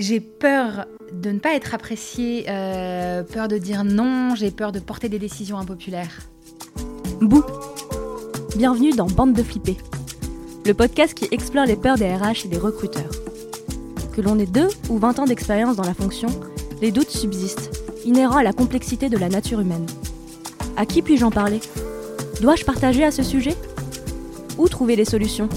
J'ai peur de ne pas être appréciée, euh, peur de dire non, j'ai peur de porter des décisions impopulaires. Bouh Bienvenue dans Bande de flippés, le podcast qui explore les peurs des RH et des recruteurs. Que l'on ait deux ou 20 ans d'expérience dans la fonction, les doutes subsistent, inhérents à la complexité de la nature humaine. À qui puis-je en parler? Dois-je partager à ce sujet? Où trouver les solutions?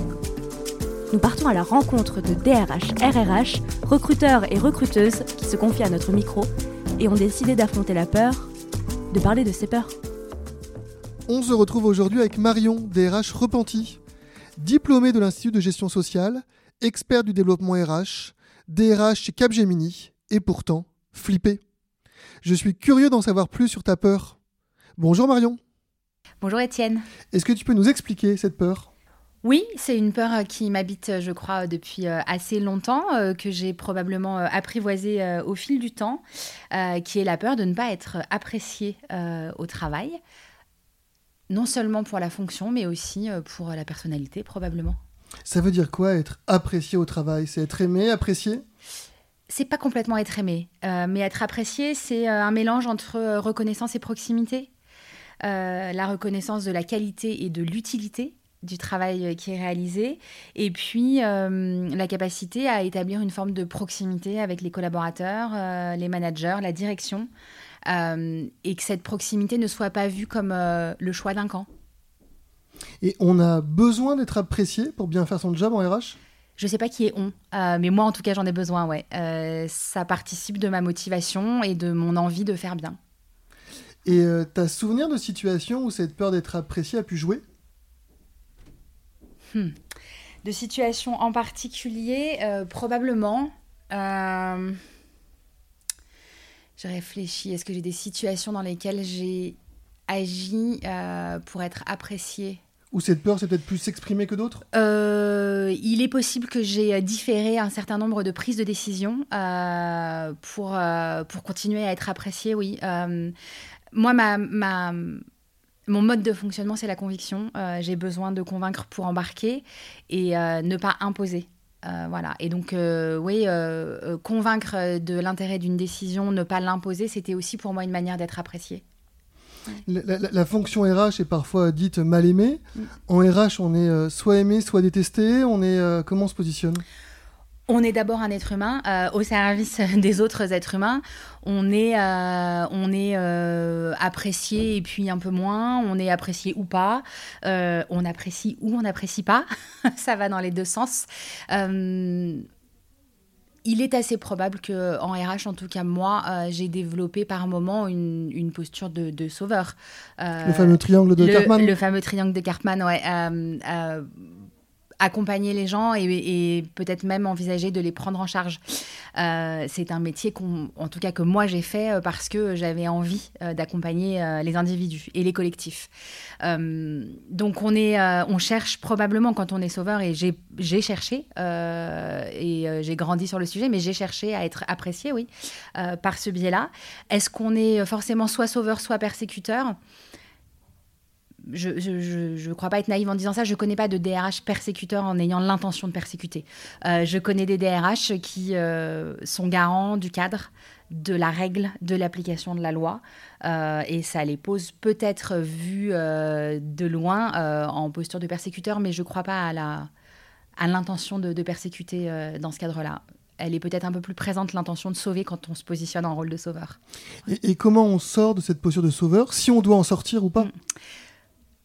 Nous partons à la rencontre de DRH, RRH, recruteurs et recruteuses qui se confient à notre micro et ont décidé d'affronter la peur, de parler de ces peurs. On se retrouve aujourd'hui avec Marion, DRH repenti, diplômée de l'Institut de gestion sociale, expert du développement RH, DRH chez Capgemini et pourtant flippée. Je suis curieux d'en savoir plus sur ta peur. Bonjour Marion. Bonjour Étienne. Est-ce que tu peux nous expliquer cette peur? Oui, c'est une peur euh, qui m'habite, euh, je crois, depuis euh, assez longtemps, que j'ai probablement apprivoisée au fil du temps, qui est la peur de ne pas être appréciée au travail, non seulement pour la fonction, mais aussi pour la personnalité, probablement. Ça veut dire quoi être apprécié au travail? C'est être aimé, apprécié? C'est pas complètement être aimé, mais être apprécié, c'est un mélange entre reconnaissance et proximité. la reconnaissance de la qualité et de l'utilité du travail euh, qui est réalisé, et puis euh, la capacité à établir une forme de proximité avec les collaborateurs, euh, les managers, la direction, et que cette proximité ne soit pas vue comme le choix d'un camp. Et on a besoin d'être apprécié pour bien faire son job en RH je sais pas qui est on, mais moi en tout cas j'en ai besoin, ouais. ça participe de ma motivation et de mon envie de faire bien. Et tu as souvenir de situations où cette peur d'être apprécié a pu jouer? Hmm. De situations en particulier, euh, probablement. Euh, je réfléchis. Est-ce que j'ai des situations dans lesquelles j'ai agi euh, pour être appréciée? Ou cette peur, c'est peut-être plus s'exprimer que d'autres? Il est possible que j'ai différé un certain nombre de prises de décision pour, pour continuer à être appréciée, oui. moi, ma, ma, mon mode de fonctionnement, c'est la conviction. Euh, j'ai besoin de convaincre pour embarquer et euh, ne pas imposer. Euh, voilà. Et donc, oui, convaincre de l'intérêt d'une décision, ne pas l'imposer, c'était aussi pour moi une manière d'être apprécié. La, fonction RH est parfois dite mal aimée. Mm. En RH, on est soit aimé, soit détesté. On est comment on se positionne? On est d'abord un être humain euh, au service des autres êtres humains. On est, euh, on est euh, apprécié et puis un peu moins. On est apprécié ou pas. on apprécie ou on n'apprécie pas. Ça va dans les deux sens. il est assez probable que en RH, en tout cas moi, j'ai développé par moment une, posture de, sauveur. le fameux triangle de Cartman. Le fameux triangle de Cartman, ouais accompagner les gens et, peut-être même envisager de les prendre en charge. Euh, c'est un métier en tout cas que moi j'ai fait euh, parce que j'avais envie euh, d'accompagner les individus et les collectifs. donc on est, on cherche probablement quand on est sauveur et j'ai cherché et j'ai grandi sur le sujet, mais j'ai cherché à être apprécié, oui, par ce biais-là. Est-ce qu'on est forcément soit sauveur, soit persécuteur? Je ne crois pas être naïve en disant ça, je ne connais pas de DRH persécuteur en ayant l'intention de persécuter. Euh, je connais des DRH qui euh, sont garants du cadre, de la règle, de l'application de la loi, euh, et ça les pose peut-être vu de loin en posture de persécuteur, mais je ne crois pas à l'intention de, persécuter dans ce cadre-là elle est peut-être un peu plus présente l'intention de sauver quand on se positionne en rôle de sauveur. Et, comment on sort de cette posture de sauveur, si on doit en sortir ou pas? Mm.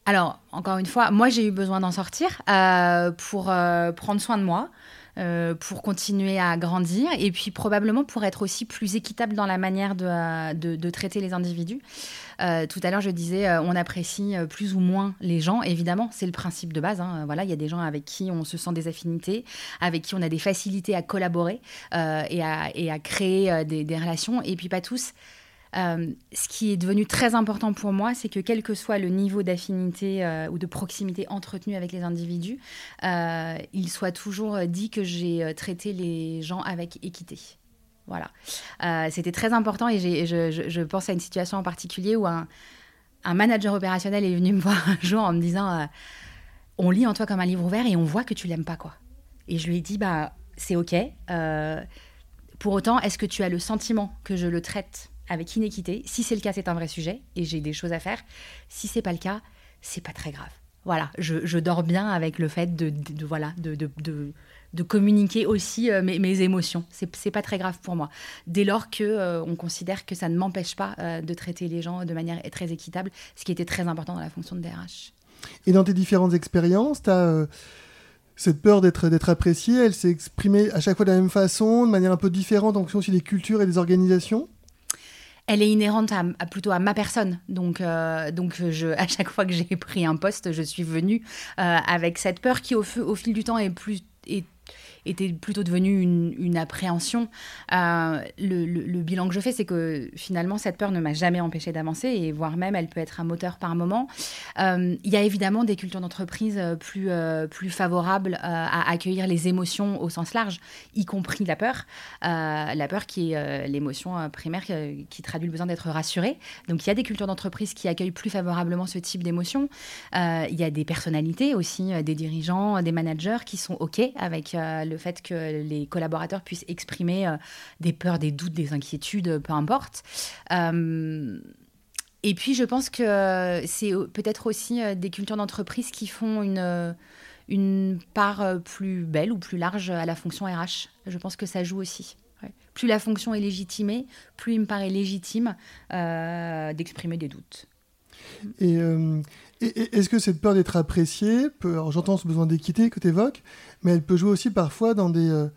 Alors, encore une fois, moi j'ai eu besoin d'en sortir euh, pour euh, prendre soin de moi, euh, pour continuer à grandir et puis probablement pour être aussi plus équitable dans la manière de, traiter les individus. tout à l'heure, je disais, on apprécie plus ou moins les gens, évidemment, c'est le principe de base. Hein. Voilà, il y a des gens avec qui on se sent des affinités, avec qui on a des facilités à collaborer et à, créer des relations, et puis pas tous. Euh, ce qui est devenu très important pour moi, c'est que quel que soit le niveau d'affinité euh, ou de proximité entretenu avec les individus, euh, il soit toujours dit que j'ai traité les gens avec équité. Voilà. C'était très important et je, pense à une situation en particulier où un, un, manager opérationnel est venu me voir un jour en me disant On lit en toi comme un livre ouvert et on voit que tu l'aimes pas, quoi. Et je lui ai dit bah, C'est OK Pour autant, est-ce que tu as le sentiment que je le traite avec inéquité Si c'est le cas, c'est un vrai sujet et j'ai des choses à faire. Si c'est pas le cas, c'est pas très grave. Voilà, je, dors bien avec le fait de, voilà, de, de, communiquer aussi euh, mes, émotions. C'est, c'est pas très grave pour moi. Dès lors que euh, on considère que ça ne m'empêche pas euh, de traiter les gens de manière très équitable, ce qui était très important dans la fonction de DRH. Et dans tes différentes expériences, tu as cette peur d'être, d'être appréciée, elle s'est exprimée à chaque fois de la même façon, de manière un peu différente en fonction aussi des cultures et des organisations? Elle est inhérente plutôt à ma personne. Donc, euh, donc je, à chaque fois que j'ai pris un poste, je suis venue euh, avec cette peur qui, au, fil du temps, est plus était plutôt devenu une, appréhension. Euh, le, bilan que je fais, c'est que finalement, cette peur ne m'a jamais empêché d'avancer, et voire même, elle peut être un moteur par moment. Euh, il y a évidemment des cultures d'entreprise plus, euh, plus favorables à accueillir les émotions au sens large, y compris la peur. la peur qui est l'émotion primaire qui traduit le besoin d'être rassuré. Donc, il y a des cultures d'entreprise qui accueillent plus favorablement ce type d'émotion. il y a des personnalités aussi, des dirigeants, des managers qui sont OK avec le fait que les collaborateurs puissent exprimer euh, des peurs, des doutes, des inquiétudes, peu importe. Euh, et puis, je pense que c'est peut-être aussi euh, des cultures d'entreprise qui font une, une part plus belle ou plus large à la fonction RH. Je pense que ça joue aussi. Plus la fonction est légitimée, plus il me paraît légitime d'exprimer des doutes. Et, est-ce que cette peur d'être appréciée, alors j'entends ce besoin d'équité que tu évoques, mais elle peut jouer aussi parfois dans des, euh,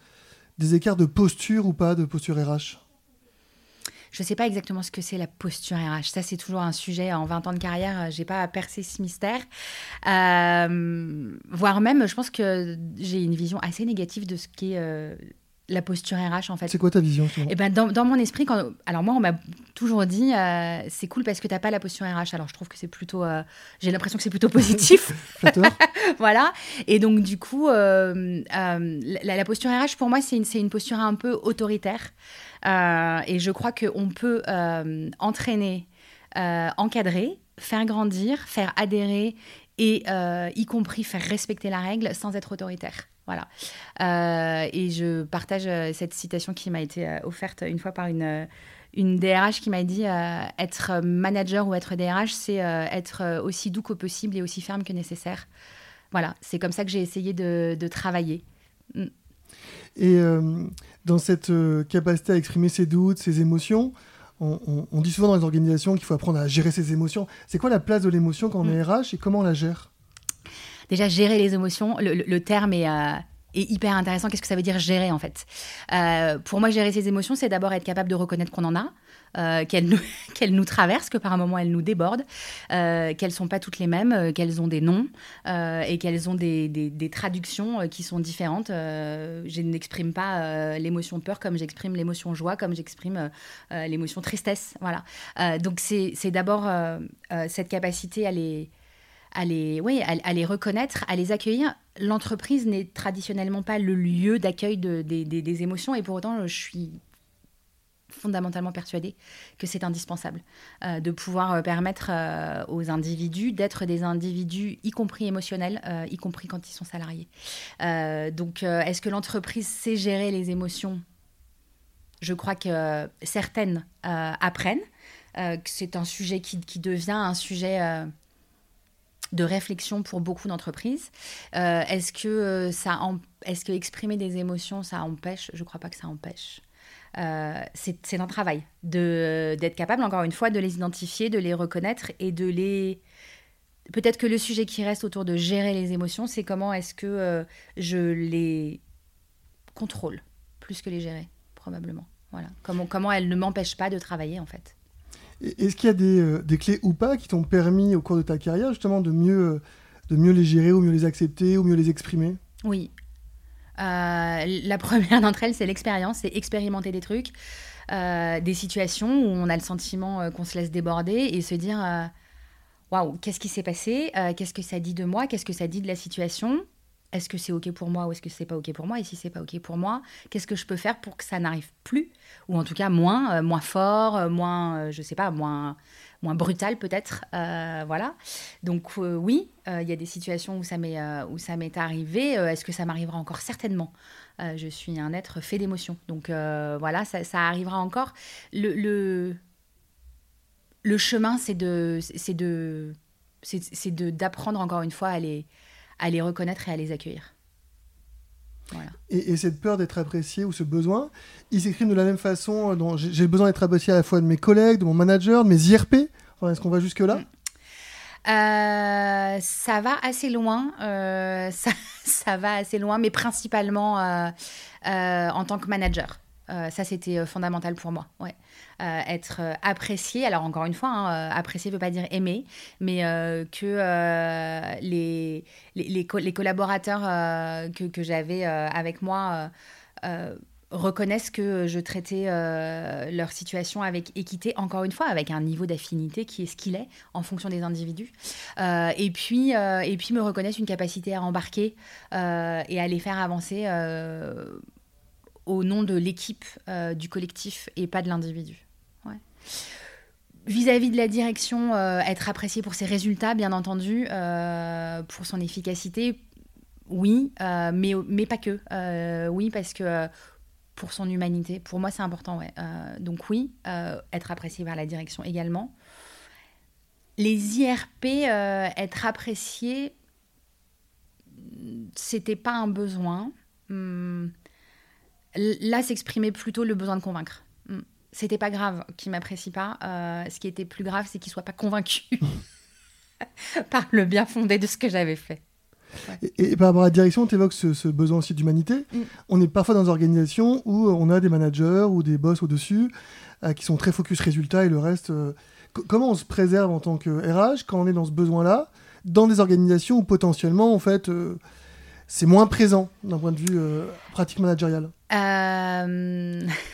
des écarts de posture ou pas, de posture RH je ne sais pas exactement ce que c'est la posture RH. Ça, c'est toujours un sujet. En 20 ans de carrière, euh, j'ai pas percé ce mystère. Euh, voire même, je pense que j'ai une vision assez négative de ce qu'est euh, la posture RH en fait. C'est quoi ta vision Eh ben dans, dans, mon esprit, quand, alors moi on m'a toujours dit euh, c'est cool parce que t'as pas la posture RH. Alors je trouve que c'est plutôt, euh, j'ai l'impression que c'est plutôt positif. voilà. Et donc du coup, euh, la, posture RH pour moi c'est une, une posture un peu autoritaire. et je crois qu'on peut entraîner, encadrer, faire grandir, faire adhérer et y compris faire respecter la règle sans être autoritaire. Voilà. Euh, et je partage euh, cette citation qui m'a été euh, offerte une fois par une, une DRH qui m'a dit être manager ou être DRH, c'est être aussi doux que possible et aussi ferme que nécessaire. Voilà, c'est comme ça que j'ai essayé de, de travailler. Mm. Et dans cette capacité à exprimer ses doutes, ses émotions, on, on, dit souvent dans les organisations qu'il faut apprendre à gérer ses émotions. C'est quoi la place de l'émotion quand on est RH mm. et comment on la gère? Déjà gérer les émotions, le, terme euh, est, hyper intéressant. Qu'est-ce que ça veut dire gérer en fait? Euh, Pour moi, gérer ses émotions, c'est d'abord être capable de reconnaître qu'on en a. Euh, qu'elles nous, traversent, que par un moment elles nous débordent, qu'elles sont pas toutes les mêmes, qu'elles ont des noms et qu'elles ont des, des, traductions qui sont différentes. je n'exprime pas l'émotion peur comme j'exprime l'émotion joie, comme j'exprime l'émotion tristesse. Voilà. donc c'est d'abord cette capacité à les à les, oui, à, les reconnaître, à les accueillir. L'entreprise n'est traditionnellement pas le lieu d'accueil de, des émotions et pour autant, je suis fondamentalement persuadée que c'est indispensable euh, de pouvoir euh, permettre euh, aux individus d'être des individus, y compris émotionnels, y compris quand ils sont salariés. donc, est-ce que l'entreprise sait gérer les émotions? Je crois que certaines apprennent, que c'est un sujet qui, devient un sujet de réflexion pour beaucoup d'entreprises. Euh, est-ce que euh, ça, est-ce que exprimer des émotions, ça empêche? Je ne crois pas que ça empêche. Euh, c'est un travail d'être capable, encore une fois, de les identifier, de les reconnaître et de les. Peut-être que le sujet qui reste autour de gérer les émotions, c'est comment est-ce que je les contrôle plus que les gérer, probablement. Voilà. Comment, comment elles ne m'empêchent pas de travailler, en fait. Est-ce qu'il y a euh, des, clés ou pas qui t'ont permis au cours de ta carrière justement de mieux, euh, de mieux les gérer ou mieux les accepter ou mieux les exprimer? Oui. Euh, la première d'entre elles, c'est l'expérience, c'est expérimenter des trucs, des situations où on a le sentiment qu'on se laisse déborder et se dire waouh, qu'est-ce qui s'est passé? Qu'est-ce que ça dit de moi? Qu'est-ce que ça dit de la situation? Est-ce que c'est OK pour moi ou est-ce que c'est pas OK pour moi Et si c'est pas OK pour moi, qu'est-ce que je peux faire pour que ça n'arrive plus Ou en tout cas moins, euh, moins fort, euh, moins, euh, je sais pas, moins, moins brutal peut-être. voilà. Donc oui, il y a des situations où ça m'est où ça m'est arrivé. Est-ce que ça m'arrivera encore certainement? Je suis un être fait d'émotions. Donc voilà, ça, arrivera encore. Le, le, chemin, c'est de c'est de c'est d'apprendre encore une fois à les à les reconnaître et à les accueillir. Et, cette peur d'être apprécié ou ce besoin, il s'exprime de la même façon. Euh, j'ai besoin d'être apprécié à la fois de mes collègues, de mon manager, de mes IRP. Est-ce qu'on va jusque-là? Mm. euh, ça va assez loin, euh, ça, ça, va assez loin, mais principalement en tant que manager. Ça, c'était fondamental pour moi. Ouais. Euh, être euh, apprécié. Alors encore une fois, hein, euh, apprécié ne veut pas dire aimer, mais que les, les, les, collaborateurs que, que j'avais avec moi reconnaissent que je traitais leur situation avec équité, encore une fois, avec un niveau d'affinité qui est ce qu'il est en fonction des individus. et, puis, et puis me reconnaissent une capacité à embarquer et à les faire avancer au nom de l'équipe, du collectif et pas de l'individu. Vis-à-vis de la direction, euh, être apprécié pour ses résultats, bien entendu, euh, pour son efficacité, oui, euh, mais, mais pas que. oui, parce que pour son humanité, pour moi, c'est important. Ouais. donc oui, être apprécié par la direction également. Les IRP, être apprécié, c'était pas un besoin. Hum, là, s'exprimait plutôt le besoin de convaincre. Hum c'était pas grave qu'il m'apprécie pas. Euh, ce qui était plus grave, c'est qu'il soit pas convaincu par le bien fondé de ce que j'avais fait. Et, par rapport à la direction, tu évoques ce, besoin aussi d'humanité. Mm. On est parfois dans des organisations où on a des managers ou des boss au-dessus euh, qui sont très focus résultats et le reste. Euh, comment on se préserve en tant que RH quand on est dans ce besoin-là, dans des organisations où potentiellement, en fait, c'est moins présent d'un point de vue pratique managériale?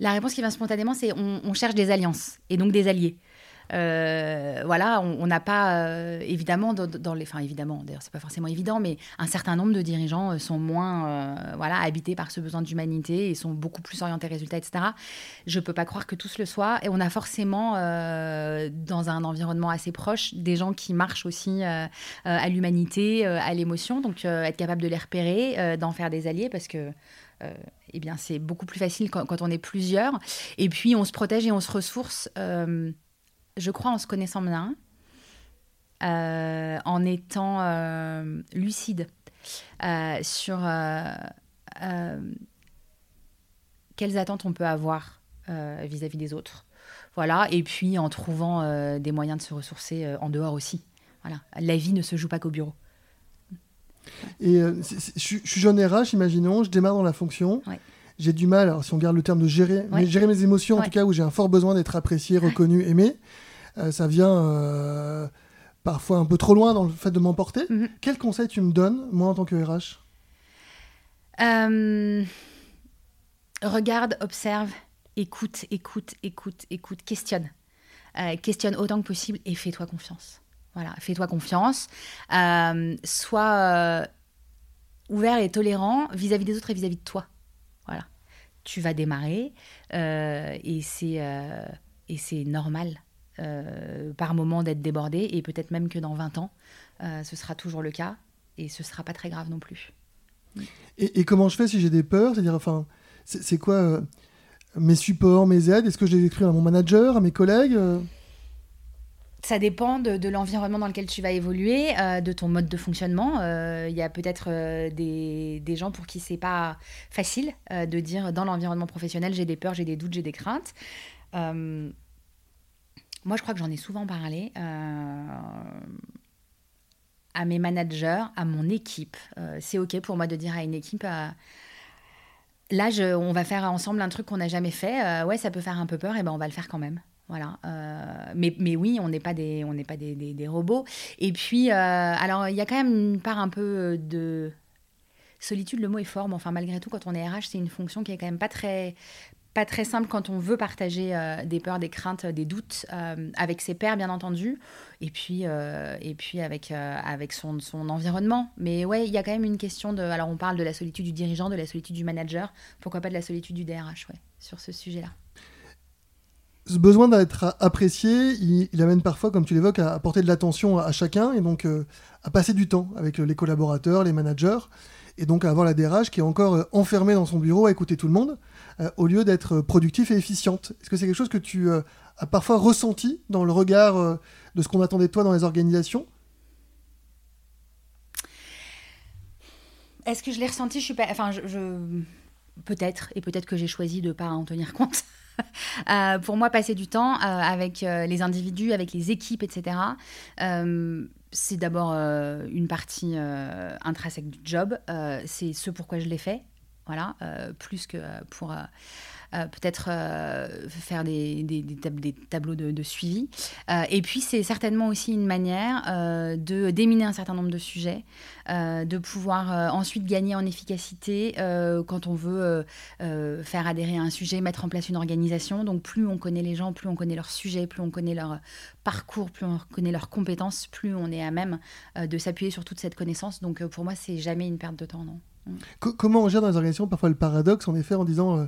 La réponse qui vient spontanément, c'est on, cherche des alliances et donc des alliés. Euh, voilà, on n'a pas euh, évidemment dans, les, enfin évidemment, d'ailleurs c'est pas forcément évident, mais un certain nombre de dirigeants euh, sont moins, voilà, habités par ce besoin d'humanité et sont beaucoup plus orientés résultats, etc. Je peux pas croire que tous le soient et on a forcément dans un environnement assez proche des gens qui marchent aussi à l'humanité, à l'émotion, donc être capable de les repérer, d'en faire des alliés parce que eh bien, c'est beaucoup plus facile quand, on est plusieurs. Et puis, on se protège et on se ressource, je crois, en se connaissant bien, euh, en étant lucide sur quelles attentes on peut avoir vis-à-vis des autres. Voilà, et puis en trouvant des moyens de se ressourcer en dehors aussi. Voilà, la vie ne se joue pas qu'au bureau. Et euh, je suis jeune RH, imaginons, je démarre dans la fonction. J'ai du mal, alors si on garde le terme de gérer, mais gérer mes émotions, en tout cas où j'ai un fort besoin d'être apprécié, reconnu, aimé, euh, ça vient euh, parfois un peu trop loin dans le fait de m'emporter. Mhm. Quel conseil tu me donnes, moi, en tant que RH Regarde, observe, écoute, écoute, écoute, écoute, questionne. questionne autant que possible et fais-toi confiance. Voilà, fais-toi confiance. Euh, sois euh, ouvert et tolérant vis-à-vis des autres et vis-à-vis de toi. Tu vas démarrer euh, et c'est et c'est normal par moment d'être débordé et peut-être même que dans 20 ans, ce sera toujours le cas et ce sera pas très grave non plus. Et, comment je fais si j'ai des peurs? C'est-à-dire, enfin, c'est quoi mes supports, mes aides? Est-ce que je les exprime à mon manager, à mes collègues ça dépend de, l'environnement dans lequel tu vas évoluer, euh, de ton mode de fonctionnement. Euh, il y a peut-être euh, des, des, gens pour qui c'est pas facile de dire dans l'environnement professionnel j'ai des peurs, j'ai des doutes, j'ai des craintes. moi, je crois que j'en ai souvent parlé à mes managers, à mon équipe. c'est OK pour moi de dire à une équipe là, je, on va faire ensemble un truc qu'on n'a jamais fait. ouais, ça peut faire un peu peur, et ben on va le faire quand même. Voilà. Euh, mais, mais oui, on n'est pas, des, on pas des, des, robots. Et puis, euh, alors, il y a quand même une part un peu de solitude. Le mot est fort, mais enfin, malgré tout, quand on est RH, c'est une fonction qui est quand même pas très, pas très simple quand on veut partager euh, des peurs, des craintes, des doutes avec ses pairs, bien entendu, et puis, et puis avec, avec son, son environnement. Mais ouais, il y a quand même une question de. Alors, on parle de la solitude du dirigeant, de la solitude du manager, pourquoi pas de la solitude du DRH, ouais, sur ce sujet-là. Ce besoin d'être apprécié, il, amène parfois, comme tu l'évoques, à apporter de l'attention à, chacun et donc euh, à passer du temps avec les collaborateurs, les managers, et donc à avoir la DRH qui est encore euh, enfermée dans son bureau à écouter tout le monde, euh, au lieu d'être productif et efficiente. Est-ce que c'est quelque chose que tu as parfois ressenti dans le regard de ce qu'on attendait de toi dans les organisations? Est-ce que je l'ai ressenti? Je suis pas. Enfin, je... peut-être, et peut-être que j'ai choisi de ne pas en tenir compte. Euh, pour moi, passer du temps euh, avec euh, les individus, avec les équipes, etc., c'est d'abord une partie intrinsèque du job. c'est ce pourquoi je l'ai fait, voilà, plus que pour peut-être euh, faire des, des, des, tableaux de, suivi. Euh, et puis, c'est certainement aussi une manière de déminer un certain nombre de sujets, de pouvoir ensuite gagner en efficacité quand on veut faire adhérer à un sujet, mettre en place une organisation. Donc, plus on connaît les gens, plus on connaît leur sujet, plus on connaît leur parcours, plus on connaît leurs compétences, plus on est à même de s'appuyer sur toute cette connaissance. Donc, pour moi, c'est jamais une perte de temps, non. Comment on gère dans les organisations parfois le paradoxe, en effet, en disant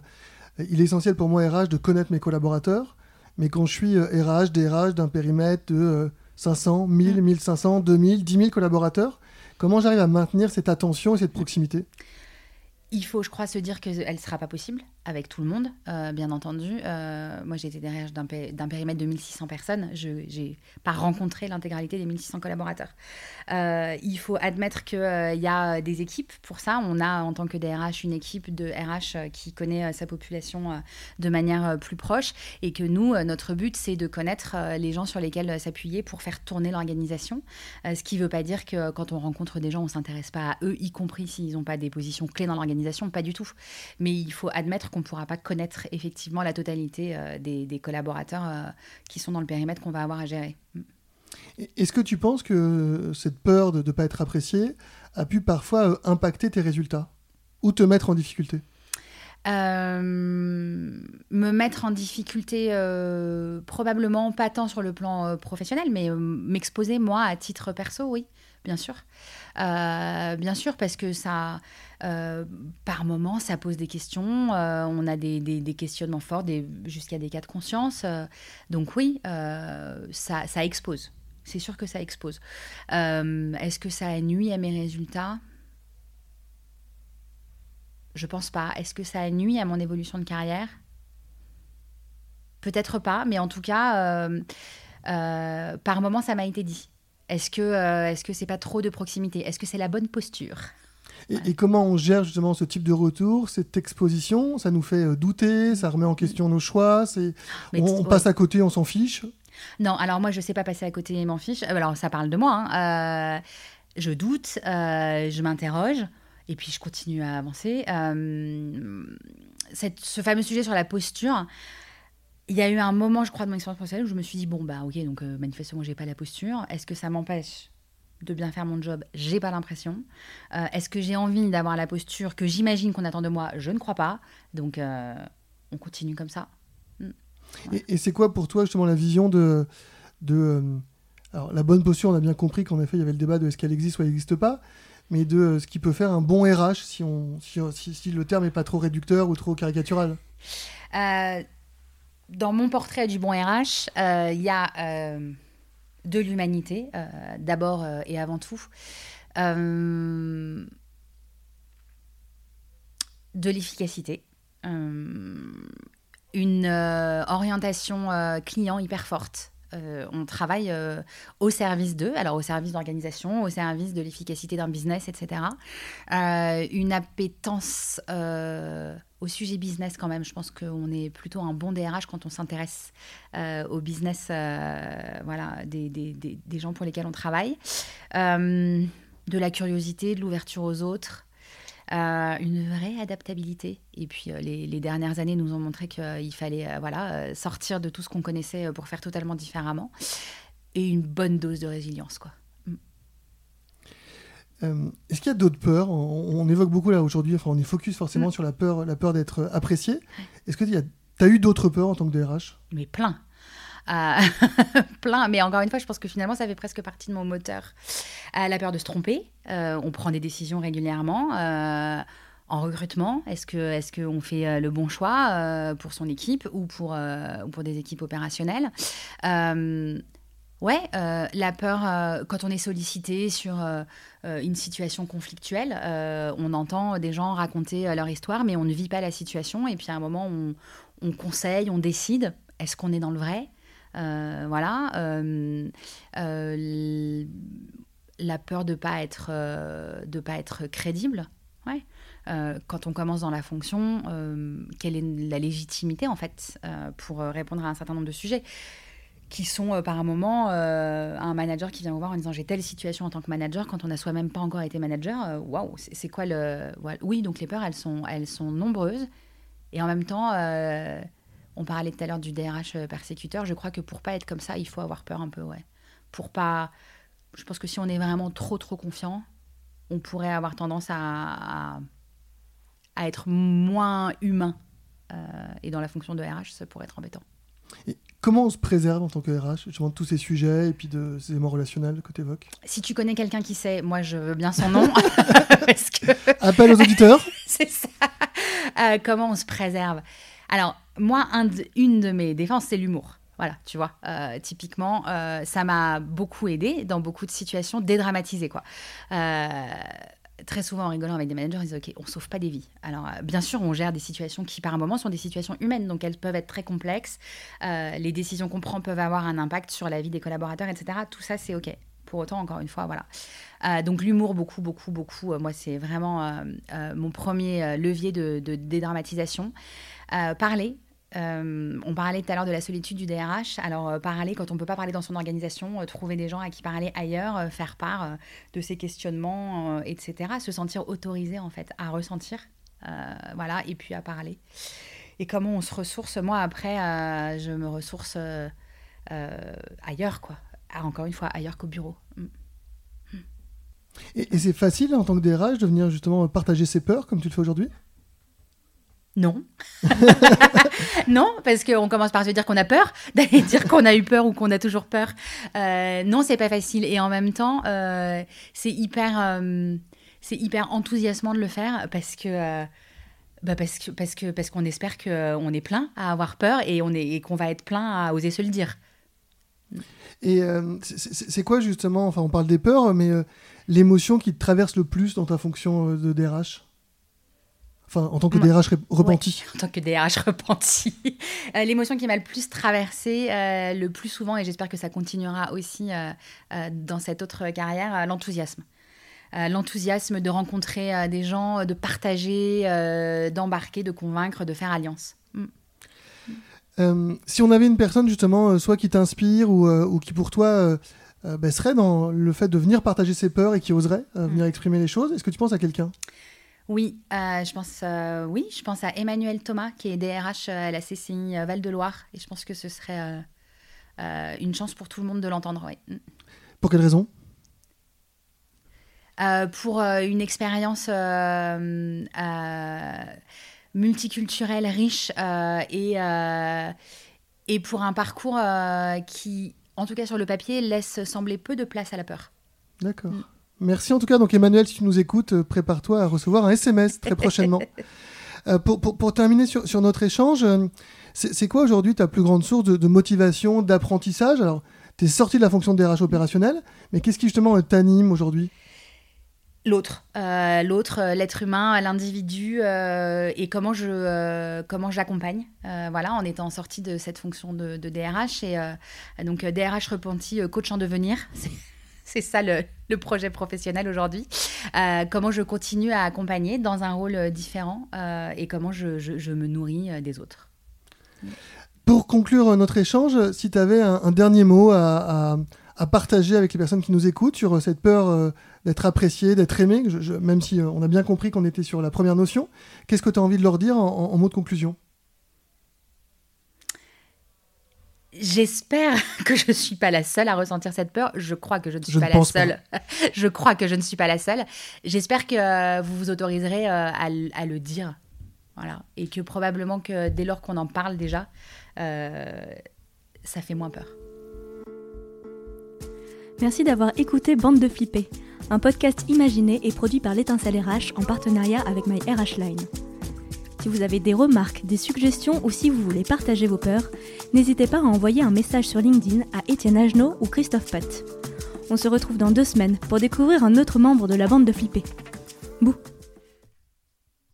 il est essentiel pour moi, RH, de connaître mes collaborateurs. Mais quand je suis RH, DRH d'un périmètre de 500, 1000, 1500, 2000, 10 000 collaborateurs, comment j'arrive à maintenir cette attention et cette proximité? Il faut, je crois, se dire qu'elle ne sera pas possible avec tout le monde, euh, bien entendu. Euh, moi, été derrière d'un, périmètre de 1600 personnes. Je n'ai pas rencontré l'intégralité des 1600 collaborateurs. Euh, il faut admettre qu'il y a des équipes pour ça. On a, en tant que DRH, une équipe de RH qui connaît sa population de manière plus proche et que nous, notre but, c'est de connaître les gens sur lesquels s'appuyer pour faire tourner l'organisation. ce qui ne veut pas dire que quand on rencontre des gens, on ne s'intéresse pas à eux, y compris s'ils n'ont pas des positions clés dans l'organisation, pas du tout. Mais il faut admettre qu'on ne pourra pas connaître effectivement la totalité euh, des, collaborateurs euh, qui sont dans le périmètre qu'on va avoir à gérer. Est-ce que tu penses que cette peur de ne pas être apprécié a pu parfois euh, impacter tes résultats ou te mettre en difficulté? Me mettre en difficulté, probablement pas tant sur le plan professionnel, mais m'exposer moi à titre perso, oui, bien sûr. bien sûr, parce que ça, euh, par moment, ça pose des questions. Euh, on a des, questionnements forts, jusqu'à des cas de conscience. Euh, donc oui, ça, ça, expose. C'est sûr que ça expose. Est-ce que ça nuit à mes résultats? Je pense pas. Est-ce que ça nuit à mon évolution de carrière? Peut-être pas, mais en tout cas, par moment, ça m'a été dit. Est-ce que est-ce que c'est pas trop de proximité? Est-ce que c'est la bonne posture? Et, comment on gère justement ce type de retour, cette exposition? Ça nous fait euh, douter, ça remet en question nos choix, on, passe à côté, on s'en fiche? Non, alors moi je ne sais pas passer à côté et m'en fiche. Euh, alors ça parle de moi. Hein. Euh, je doute, je m'interroge et puis je continue à avancer. Cette, ce fameux sujet sur la posture, il y a eu un moment, je crois, de mon expérience professionnelle où je me suis dit bon bah ok donc manifestement j'ai pas la posture. Est-ce que ça m'empêche de bien faire mon job? J'ai pas l'impression. Euh, est-ce que j'ai envie d'avoir la posture que j'imagine qu'on attend de moi? Je ne crois pas. Donc, euh, on continue comme ça. Mm. Et, c'est quoi pour toi justement la vision de, de euh, alors la bonne posture On a bien compris qu'en effet il y avait le débat de est-ce qu'elle existe ou elle n'existe pas, mais de ce qui peut faire un bon RH si, on, si, si, le terme n'est pas trop réducteur ou trop caricatural? Dans mon portrait du bon RH, il y a de l'humanité, euh, d'abord euh, et avant tout. Euh, de l'efficacité, une orientation client hyper forte, on travaille au service d'eux, alors au service d'organisation, au service de l'efficacité d'un business, etc. une appétence au sujet business quand même. Je pense qu'on est plutôt un bon DRH quand on s'intéresse euh, au business euh, voilà, des, gens pour lesquels on travaille. Euh, de la curiosité, de l'ouverture aux autres. Une vraie adaptabilité. Et puis les, les, dernières années nous ont montré qu'il fallait voilà, sortir de tout ce qu'on connaissait pour faire totalement différemment. Et une bonne dose de résilience. quoi. Euh, est-ce qu'il y a d'autres peurs? On, évoque beaucoup là aujourd'hui, enfin on est focus forcément mm. sur la peur, la peur d'être apprécié. Est-ce que tu as eu d'autres peurs en tant que DRH Mais plein. Euh, plein, mais encore une fois, je pense que finalement, ça fait presque partie de mon moteur. Euh, la peur de se tromper, on prend des décisions régulièrement, en recrutement Est-ce que est-ce qu'on fait euh, le bon choix euh, pour son équipe ou pour, euh, pour des équipes opérationnelles? Ouais, la peur, quand on est sollicité sur une situation conflictuelle, on entend des gens raconter leur histoire, mais on ne vit pas la situation. Et puis à un moment, on conseille, on décide. Est-ce qu'on est dans le vrai? Voilà. la peur de pas, être, pas être crédible. Euh, quand on commence dans la fonction, euh, quelle est la légitimité en fait euh, pour répondre à un certain nombre de sujets qui sont par un moment un manager qui vient vous voir en disant j'ai telle situation en tant que manager quand on n'a soi-même pas encore été manager. Waouh, c'est quoi le oui donc les peurs elles sont elles sont nombreuses et en même temps on parlait tout à l'heure du DRH persécuteur. Je crois que pour pas être comme ça il faut avoir peur un peu ouais pour pas je pense que si on est vraiment trop trop confiant on pourrait avoir tendance à à être moins humain. Euh, et dans la fonction de RH, ça pourrait être embêtant. Et comment on se préserve en tant que RH, justement, de tous ces sujets et puis de ces éléments relationnels que tu évoques Si tu connais quelqu'un qui sait, moi je veux bien son nom. parce que... Appel aux auditeurs? C'est ça. Euh, comment on se préserve? Alors, moi, un une de mes défenses, c'est l'humour. Voilà, tu vois, euh, typiquement, ça m'a beaucoup aidé dans beaucoup de situations, dédramatiser quoi très souvent en rigolant avec des managers, ils disent OK, on sauve pas des vies. Alors, euh, bien sûr, on gère des situations qui, par un moment, sont des situations humaines, donc elles peuvent être très complexes. Euh, les décisions qu'on prend peuvent avoir un impact sur la vie des collaborateurs, etc. Tout ça, c'est OK. Pour autant, encore une fois, voilà. Euh, donc, l'humour, beaucoup, beaucoup, beaucoup. moi, c'est vraiment mon premier levier de dédramatisation. Parler, euh, on parlait tout à l'heure de la solitude du DRH. Alors, euh, parler, quand on ne peut pas parler dans son organisation, euh, trouver des gens à qui parler ailleurs, faire part de ses questionnements, etc. Se sentir autorisé, en fait, à ressentir. voilà, et puis à parler. Et comment on se ressource Moi, après, je me ressource ailleurs, quoi. Ah, encore une fois, ailleurs qu'au bureau. Mm. Et, et c'est facile, en tant que DRH, de venir justement partager ses peurs, comme tu le fais aujourd'hui? Non. non, parce qu'on commence par se dire qu'on a peur, d'aller dire qu'on a eu peur ou qu'on a toujours peur. Euh, non, c'est pas facile. Et en même temps, euh, c'est hyper, euh, c'est hyper enthousiasmant de le faire parce que. Bah parce que parce que parce qu'on espère qu'on est plein à avoir peur et on est qu'on va être plein à oser se le dire. Et c'est quoi justement? Enfin, on parle des peurs, mais l'émotion qui te traverse le plus dans ta fonction de DRH Enfin, en tant que DRH repenti. en tant que DRH repenti. Euh, l'émotion qui m'a le plus traversée, euh, le plus souvent, et j'espère que ça continuera aussi euh, dans cette autre carrière, l'enthousiasme. l'enthousiasme de rencontrer des gens, de partager, d'embarquer, de convaincre, de faire alliance. Mm. si on avait une personne, justement, soit qui t'inspire ou, qui pour toi bah, serait dans le fait de venir partager ses peurs et qui oserait venir mm. exprimer les choses, est-ce que tu penses à quelqu'un? Oui, euh, je pense, euh, oui, je pense à Emmanuel Thomas, qui est DRH euh, à la CCI Val-de-Loire, et je pense que ce serait une chance pour tout le monde de l'entendre. Mm. Pour quelle raison? Pour une expérience multiculturelle, riche, et, et pour un parcours qui, en tout cas sur le papier, laisse sembler peu de place à la peur. D'accord. Mm. Merci en tout cas. Donc Emmanuel, si tu nous écoutes, euh, prépare-toi à recevoir un SMS très prochainement. Euh, pour, pour, terminer sur, sur, notre échange, euh, c'est quoi aujourd'hui ta plus grande source de, motivation, d'apprentissage? Alors, tu es sorti de la fonction de DRH opérationnel, mais qu'est-ce qui justement t'anime aujourd'hui? L'autre, l'autre, l'être humain, l'individu, et comment je comment j'accompagne, voilà, en étant sortie de cette fonction de, de DRH et donc DRH repenti, coach en devenir. C'est ça le, projet professionnel aujourd'hui. Euh, comment je continue à accompagner dans un rôle euh, différent euh, et comment je, me nourris des autres. Pour conclure notre échange, si tu avais un, dernier mot à, partager avec les personnes qui nous écoutent sur cette peur d'être apprécié, d'être aimé, même si on a bien compris qu'on était sur la première notion, qu'est-ce que tu as envie de leur dire en, en mot de conclusion? J'espère que je ne suis pas la seule à ressentir cette peur. Je crois que je ne suis pas la seule. je crois que je ne suis pas la seule. J'espère que euh, vous vous autoriserez euh, à, le dire. Voilà. Et que probablement que dès lors qu'on en parle déjà, euh, ça fait moins peur. Merci d'avoir écouté Bande de Flipper, un podcast imaginé et produit par l'étincelle RH en partenariat avec My RH Line. Si vous avez des remarques, des suggestions ou si vous voulez partager vos peurs, n'hésitez pas à envoyer un message sur LinkedIn à Étienne Agenot ou Christophe Pat. On se retrouve dans deux semaines pour découvrir un autre membre de la bande de Flipper. Bouh